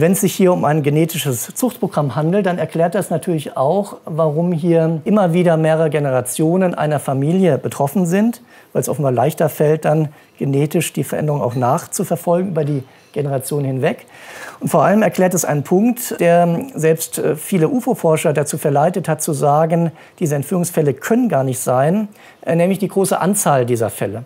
wenn es sich hier um ein genetisches Zuchtprogramm handelt, dann erklärt das natürlich auch, warum hier immer wieder mehrere Generationen einer Familie betroffen sind, weil es offenbar leichter fällt, dann genetisch die Veränderung auch nachzuverfolgen über die Generation hinweg. Und vor allem erklärt es einen Punkt, der selbst äh, viele UFO-Forscher dazu verleitet hat, zu sagen, diese Entführungsfälle können gar nicht sein, äh, nämlich die große Anzahl dieser Fälle.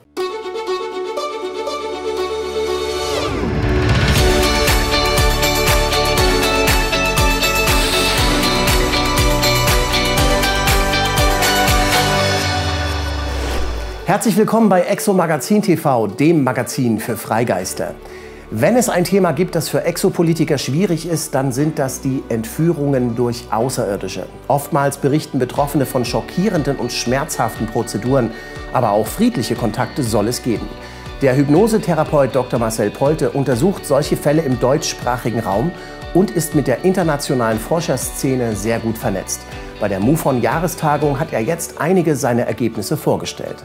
Herzlich willkommen bei Exo Magazin TV, dem Magazin für Freigeister. Wenn es ein Thema gibt, das für Exopolitiker schwierig ist, dann sind das die Entführungen durch Außerirdische. Oftmals berichten Betroffene von schockierenden und schmerzhaften Prozeduren, aber auch friedliche Kontakte soll es geben. Der Hypnosetherapeut Dr. Marcel Polte untersucht solche Fälle im deutschsprachigen Raum und ist mit der internationalen Forscherszene sehr gut vernetzt. Bei der MUFON-Jahrestagung hat er jetzt einige seiner Ergebnisse vorgestellt.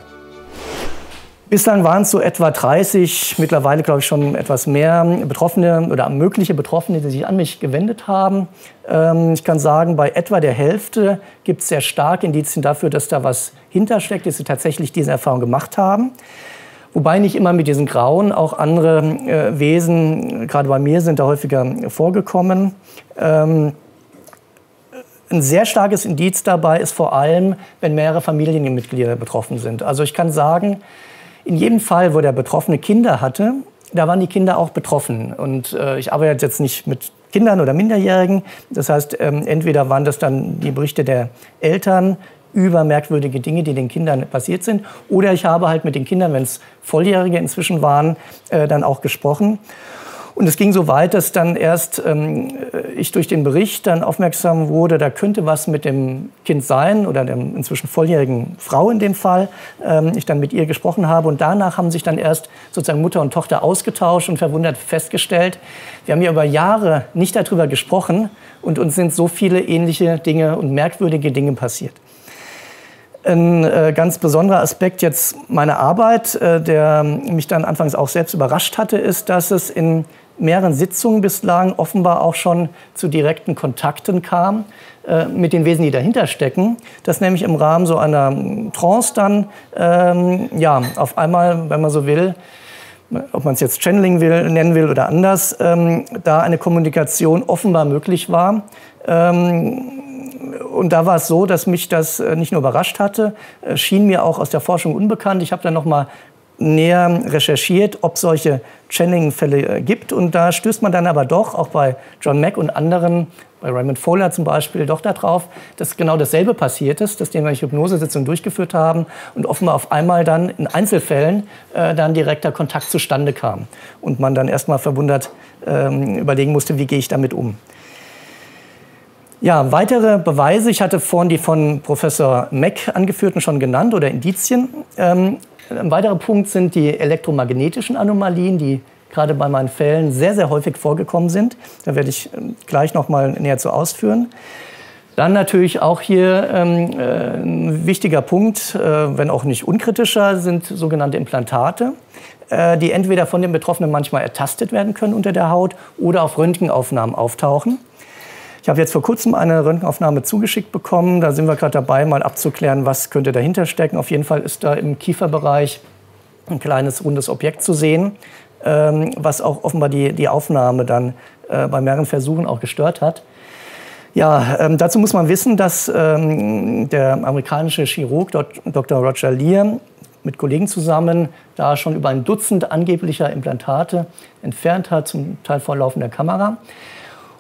Bislang waren es so etwa 30, mittlerweile glaube ich schon etwas mehr Betroffene oder mögliche Betroffene, die sich an mich gewendet haben. Ähm, ich kann sagen, bei etwa der Hälfte gibt es sehr starke Indizien dafür, dass da was hintersteckt, dass sie tatsächlich diese Erfahrung gemacht haben. Wobei nicht immer mit diesen Grauen, auch andere äh, Wesen, gerade bei mir, sind da häufiger vorgekommen. Ähm, ein sehr starkes Indiz dabei ist vor allem, wenn mehrere Familienmitglieder betroffen sind. Also ich kann sagen, in jedem Fall, wo der Betroffene Kinder hatte, da waren die Kinder auch betroffen. Und äh, ich arbeite jetzt nicht mit Kindern oder Minderjährigen. Das heißt, ähm, entweder waren das dann die Berichte der Eltern über merkwürdige Dinge, die den Kindern passiert sind, oder ich habe halt mit den Kindern, wenn es Volljährige inzwischen waren, äh, dann auch gesprochen. Und es ging so weit, dass dann erst ähm, ich durch den Bericht dann aufmerksam wurde, da könnte was mit dem Kind sein oder der inzwischen volljährigen Frau in dem Fall. Ähm, ich dann mit ihr gesprochen habe und danach haben sich dann erst sozusagen Mutter und Tochter ausgetauscht und verwundert festgestellt, wir haben ja über Jahre nicht darüber gesprochen und uns sind so viele ähnliche Dinge und merkwürdige Dinge passiert. Ein äh, ganz besonderer Aspekt jetzt meiner Arbeit, äh, der mich dann anfangs auch selbst überrascht hatte, ist, dass es in mehreren Sitzungen bislang offenbar auch schon zu direkten Kontakten kam äh, mit den Wesen, die dahinter stecken. Dass nämlich im Rahmen so einer Trance dann, ähm, ja, auf einmal, wenn man so will, ob man es jetzt Channeling will, nennen will oder anders, ähm, da eine Kommunikation offenbar möglich war. Ähm, und da war es so, dass mich das äh, nicht nur überrascht hatte, äh, schien mir auch aus der Forschung unbekannt. Ich habe dann noch mal näher recherchiert, ob solche Channeling-Fälle äh, gibt. Und da stößt man dann aber doch, auch bei John Mack und anderen, bei Raymond Fowler zum Beispiel, doch darauf, dass genau dasselbe passiert ist, dass die eine Hypnosesitzung durchgeführt haben und offenbar auf einmal dann in Einzelfällen äh, dann direkter Kontakt zustande kam. Und man dann erstmal verwundert ähm, überlegen musste, wie gehe ich damit um. Ja, weitere Beweise, ich hatte vorhin die von Professor Mack angeführten schon genannt oder Indizien. Ähm, ein weiterer Punkt sind die elektromagnetischen Anomalien, die gerade bei meinen Fällen sehr, sehr häufig vorgekommen sind. Da werde ich ähm, gleich noch mal näher zu ausführen. Dann natürlich auch hier ähm, äh, ein wichtiger Punkt, äh, wenn auch nicht unkritischer, sind sogenannte Implantate, äh, die entweder von den Betroffenen manchmal ertastet werden können unter der Haut oder auf Röntgenaufnahmen auftauchen. Ich habe jetzt vor kurzem eine Röntgenaufnahme zugeschickt bekommen. Da sind wir gerade dabei, mal abzuklären, was könnte dahinter stecken. Auf jeden Fall ist da im Kieferbereich ein kleines rundes Objekt zu sehen, ähm, was auch offenbar die, die Aufnahme dann äh, bei mehreren Versuchen auch gestört hat. Ja, ähm, dazu muss man wissen, dass ähm, der amerikanische Chirurg Dr. Roger Lear mit Kollegen zusammen da schon über ein Dutzend angeblicher Implantate entfernt hat, zum Teil vor laufender Kamera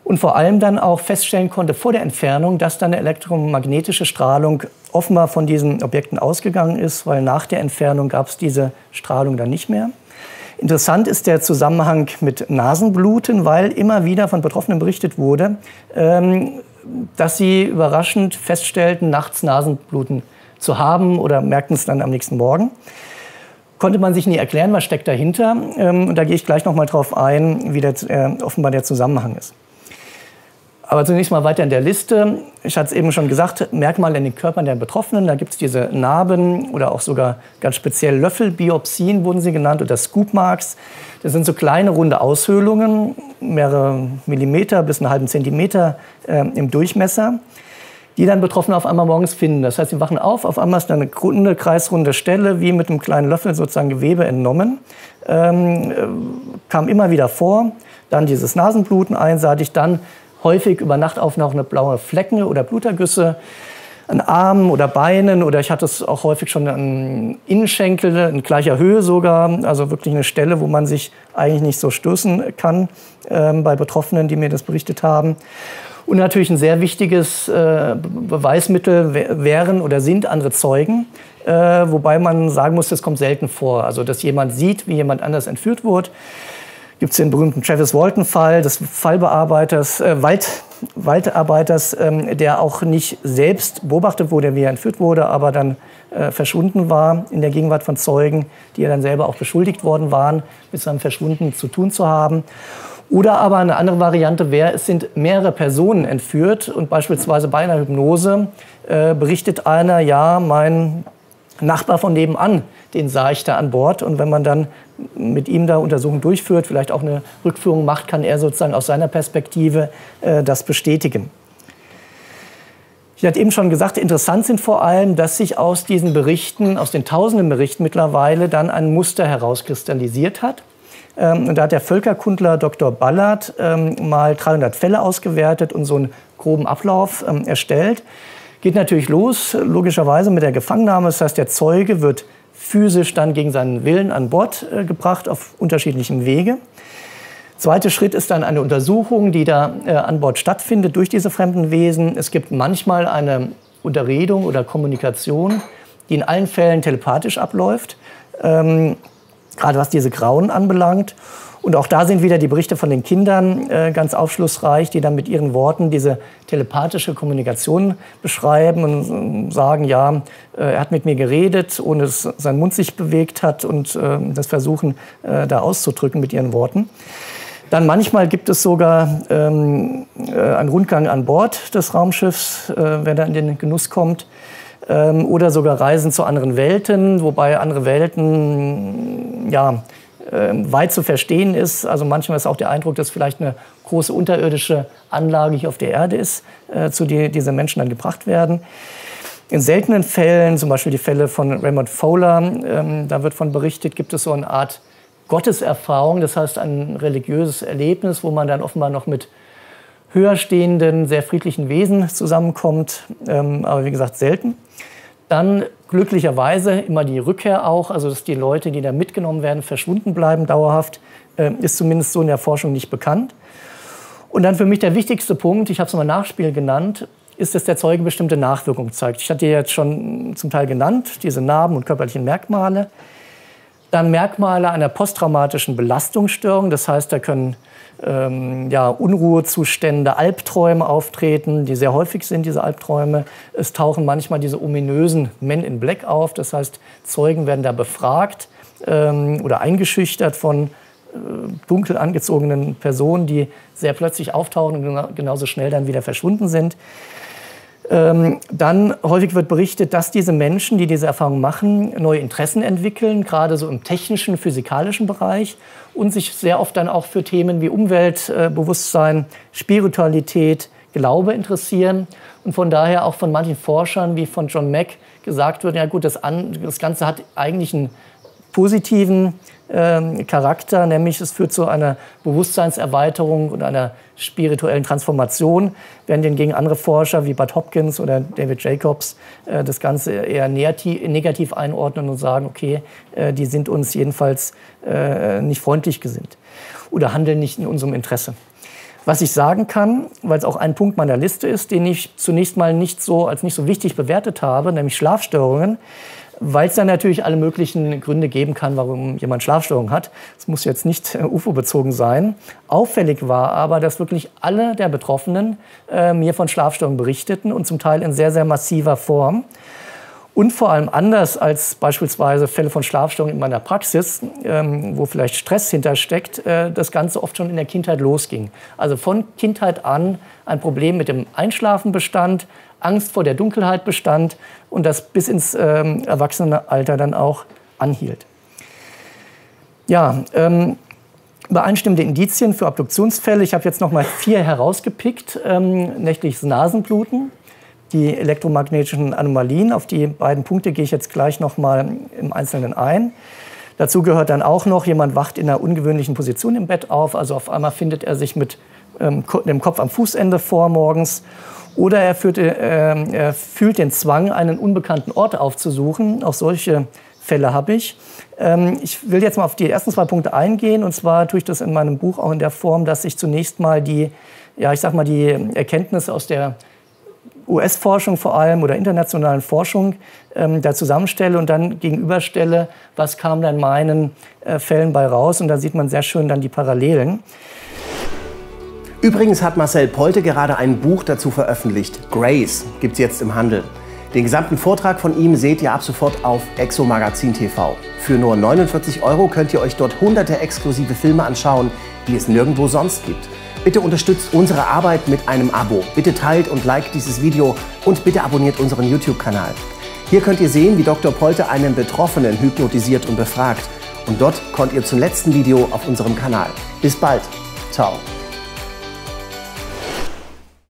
und vor allem dann auch feststellen konnte vor der Entfernung, dass dann eine elektromagnetische Strahlung offenbar von diesen Objekten ausgegangen ist, weil nach der Entfernung gab es diese Strahlung dann nicht mehr. Interessant ist der Zusammenhang mit Nasenbluten, weil immer wieder von Betroffenen berichtet wurde, ähm, dass sie überraschend feststellten, nachts Nasenbluten zu haben oder merkten es dann am nächsten Morgen. Konnte man sich nie erklären, was steckt dahinter. Ähm, und da gehe ich gleich noch mal drauf ein, wie der, äh, offenbar der Zusammenhang ist. Aber zunächst mal weiter in der Liste. Ich hatte es eben schon gesagt, Merkmale in den Körpern der Betroffenen. Da gibt es diese Narben oder auch sogar ganz speziell Löffelbiopsien wurden sie genannt oder Scoopmarks. Das sind so kleine runde Aushöhlungen, mehrere Millimeter bis einen halben Zentimeter äh, im Durchmesser, die dann Betroffene auf einmal morgens finden. Das heißt, sie wachen auf, auf einmal ist da eine runde, kreisrunde Stelle, wie mit einem kleinen Löffel sozusagen Gewebe entnommen. Ähm, äh, kam immer wieder vor. Dann dieses Nasenbluten einseitig, dann häufig über Nacht auftauchende blaue Flecken oder Blutergüsse an Armen oder Beinen oder ich hatte es auch häufig schon an Innenschenkel in gleicher Höhe sogar, also wirklich eine Stelle, wo man sich eigentlich nicht so stößen kann äh, bei Betroffenen, die mir das berichtet haben. Und natürlich ein sehr wichtiges äh, Beweismittel wären oder sind andere Zeugen, äh, wobei man sagen muss, das kommt selten vor. Also dass jemand sieht, wie jemand anders entführt wurde gibt es den berühmten Travis Walton-Fall des Fallbearbeiters, äh, Wald, Waldarbeiters, ähm, der auch nicht selbst beobachtet wurde, wie er entführt wurde, aber dann äh, verschwunden war in der Gegenwart von Zeugen, die ja dann selber auch beschuldigt worden waren, mit seinem Verschwunden zu tun zu haben. Oder aber eine andere Variante wäre, es sind mehrere Personen entführt und beispielsweise bei einer Hypnose äh, berichtet einer, ja, mein Nachbar von nebenan, den sah ich da an Bord. Und wenn man dann mit ihm da Untersuchungen durchführt, vielleicht auch eine Rückführung macht, kann er sozusagen aus seiner Perspektive äh, das bestätigen. Ich hatte eben schon gesagt, interessant sind vor allem, dass sich aus diesen Berichten, aus den tausenden Berichten mittlerweile dann ein Muster herauskristallisiert hat. Ähm, da hat der Völkerkundler Dr. Ballard ähm, mal 300 Fälle ausgewertet und so einen groben Ablauf ähm, erstellt. Geht natürlich los, logischerweise mit der Gefangennahme. Das heißt, der Zeuge wird physisch dann gegen seinen Willen an Bord äh, gebracht auf unterschiedlichem Wege. Zweiter Schritt ist dann eine Untersuchung, die da äh, an Bord stattfindet durch diese fremden Wesen. Es gibt manchmal eine Unterredung oder Kommunikation, die in allen Fällen telepathisch abläuft, ähm, gerade was diese Grauen anbelangt. Und auch da sind wieder die Berichte von den Kindern äh, ganz aufschlussreich, die dann mit ihren Worten diese telepathische Kommunikation beschreiben und äh, sagen, ja, äh, er hat mit mir geredet, ohne dass sein Mund sich bewegt hat und äh, das versuchen äh, da auszudrücken mit ihren Worten. Dann manchmal gibt es sogar ähm, äh, einen Rundgang an Bord des Raumschiffs, wer da in den Genuss kommt ähm, oder sogar Reisen zu anderen Welten, wobei andere Welten ja weit zu verstehen ist. Also manchmal ist auch der Eindruck, dass vielleicht eine große unterirdische Anlage hier auf der Erde ist, äh, zu der diese Menschen dann gebracht werden. In seltenen Fällen, zum Beispiel die Fälle von Raymond Fowler, ähm, da wird von berichtet, gibt es so eine Art Gotteserfahrung, das heißt ein religiöses Erlebnis, wo man dann offenbar noch mit höher stehenden, sehr friedlichen Wesen zusammenkommt, ähm, aber wie gesagt selten. Dann glücklicherweise immer die Rückkehr auch, also dass die Leute, die da mitgenommen werden, verschwunden bleiben dauerhaft, äh, ist zumindest so in der Forschung nicht bekannt. Und dann für mich der wichtigste Punkt, ich habe es mal Nachspiel genannt, ist, dass der Zeuge bestimmte Nachwirkungen zeigt. Ich hatte jetzt schon zum Teil genannt, diese Narben und körperlichen Merkmale. Dann Merkmale einer posttraumatischen Belastungsstörung, das heißt, da können ähm, ja, Unruhezustände, Albträume auftreten, die sehr häufig sind, diese Albträume. Es tauchen manchmal diese ominösen Men in Black auf, das heißt, Zeugen werden da befragt ähm, oder eingeschüchtert von äh, dunkel angezogenen Personen, die sehr plötzlich auftauchen und genauso schnell dann wieder verschwunden sind. Ähm, dann häufig wird berichtet, dass diese Menschen, die diese Erfahrung machen, neue Interessen entwickeln, gerade so im technischen, physikalischen Bereich und sich sehr oft dann auch für Themen wie Umweltbewusstsein, Spiritualität, Glaube interessieren und von daher auch von manchen Forschern wie von John Mack gesagt wird, ja gut, das, das Ganze hat eigentlich einen positiven ähm, Charakter, nämlich es führt zu einer Bewusstseinserweiterung und einer spirituellen Transformation, während hingegen andere Forscher wie Bud Hopkins oder David Jacobs äh, das Ganze eher negativ einordnen und sagen, okay, äh, die sind uns jedenfalls äh, nicht freundlich gesinnt oder handeln nicht in unserem Interesse. Was ich sagen kann, weil es auch ein Punkt meiner Liste ist, den ich zunächst mal nicht so als nicht so wichtig bewertet habe, nämlich Schlafstörungen, weil es dann natürlich alle möglichen Gründe geben kann, warum jemand Schlafstörungen hat. Es muss jetzt nicht äh, UFO-bezogen sein. Auffällig war aber, dass wirklich alle der Betroffenen äh, mir von Schlafstörungen berichteten und zum Teil in sehr, sehr massiver Form. Und vor allem anders als beispielsweise Fälle von Schlafstörungen in meiner Praxis, ähm, wo vielleicht Stress hintersteckt, äh, das Ganze oft schon in der Kindheit losging. Also von Kindheit an ein Problem mit dem Einschlafen bestand, Angst vor der Dunkelheit bestand und das bis ins ähm, Erwachsenenalter dann auch anhielt. Ja, ähm, übereinstimmende Indizien für Abduktionsfälle. Ich habe jetzt noch mal vier herausgepickt. Ähm, nächtliches Nasenbluten, die elektromagnetischen Anomalien. Auf die beiden Punkte gehe ich jetzt gleich noch mal im Einzelnen ein. Dazu gehört dann auch noch, jemand wacht in einer ungewöhnlichen Position im Bett auf. Also auf einmal findet er sich mit ähm, dem Kopf am Fußende vor morgens. Oder er, führt, äh, er fühlt den Zwang, einen unbekannten Ort aufzusuchen. Auch solche Fälle habe ich. Ähm, ich will jetzt mal auf die ersten zwei Punkte eingehen. Und zwar tue ich das in meinem Buch auch in der Form, dass ich zunächst mal die, ja, ich sag mal, die Erkenntnisse aus der US-Forschung vor allem oder internationalen Forschung ähm, da zusammenstelle und dann gegenüberstelle, was kam da in meinen äh, Fällen bei raus. Und da sieht man sehr schön dann die Parallelen. Übrigens hat Marcel Polte gerade ein Buch dazu veröffentlicht. Grace gibt es jetzt im Handel. Den gesamten Vortrag von ihm seht ihr ab sofort auf Exo Magazin TV. Für nur 49 Euro könnt ihr euch dort hunderte exklusive Filme anschauen, die es nirgendwo sonst gibt. Bitte unterstützt unsere Arbeit mit einem Abo. Bitte teilt und liked dieses Video und bitte abonniert unseren YouTube-Kanal. Hier könnt ihr sehen, wie Dr. Polte einen Betroffenen hypnotisiert und befragt. Und dort kommt ihr zum letzten Video auf unserem Kanal. Bis bald. Ciao.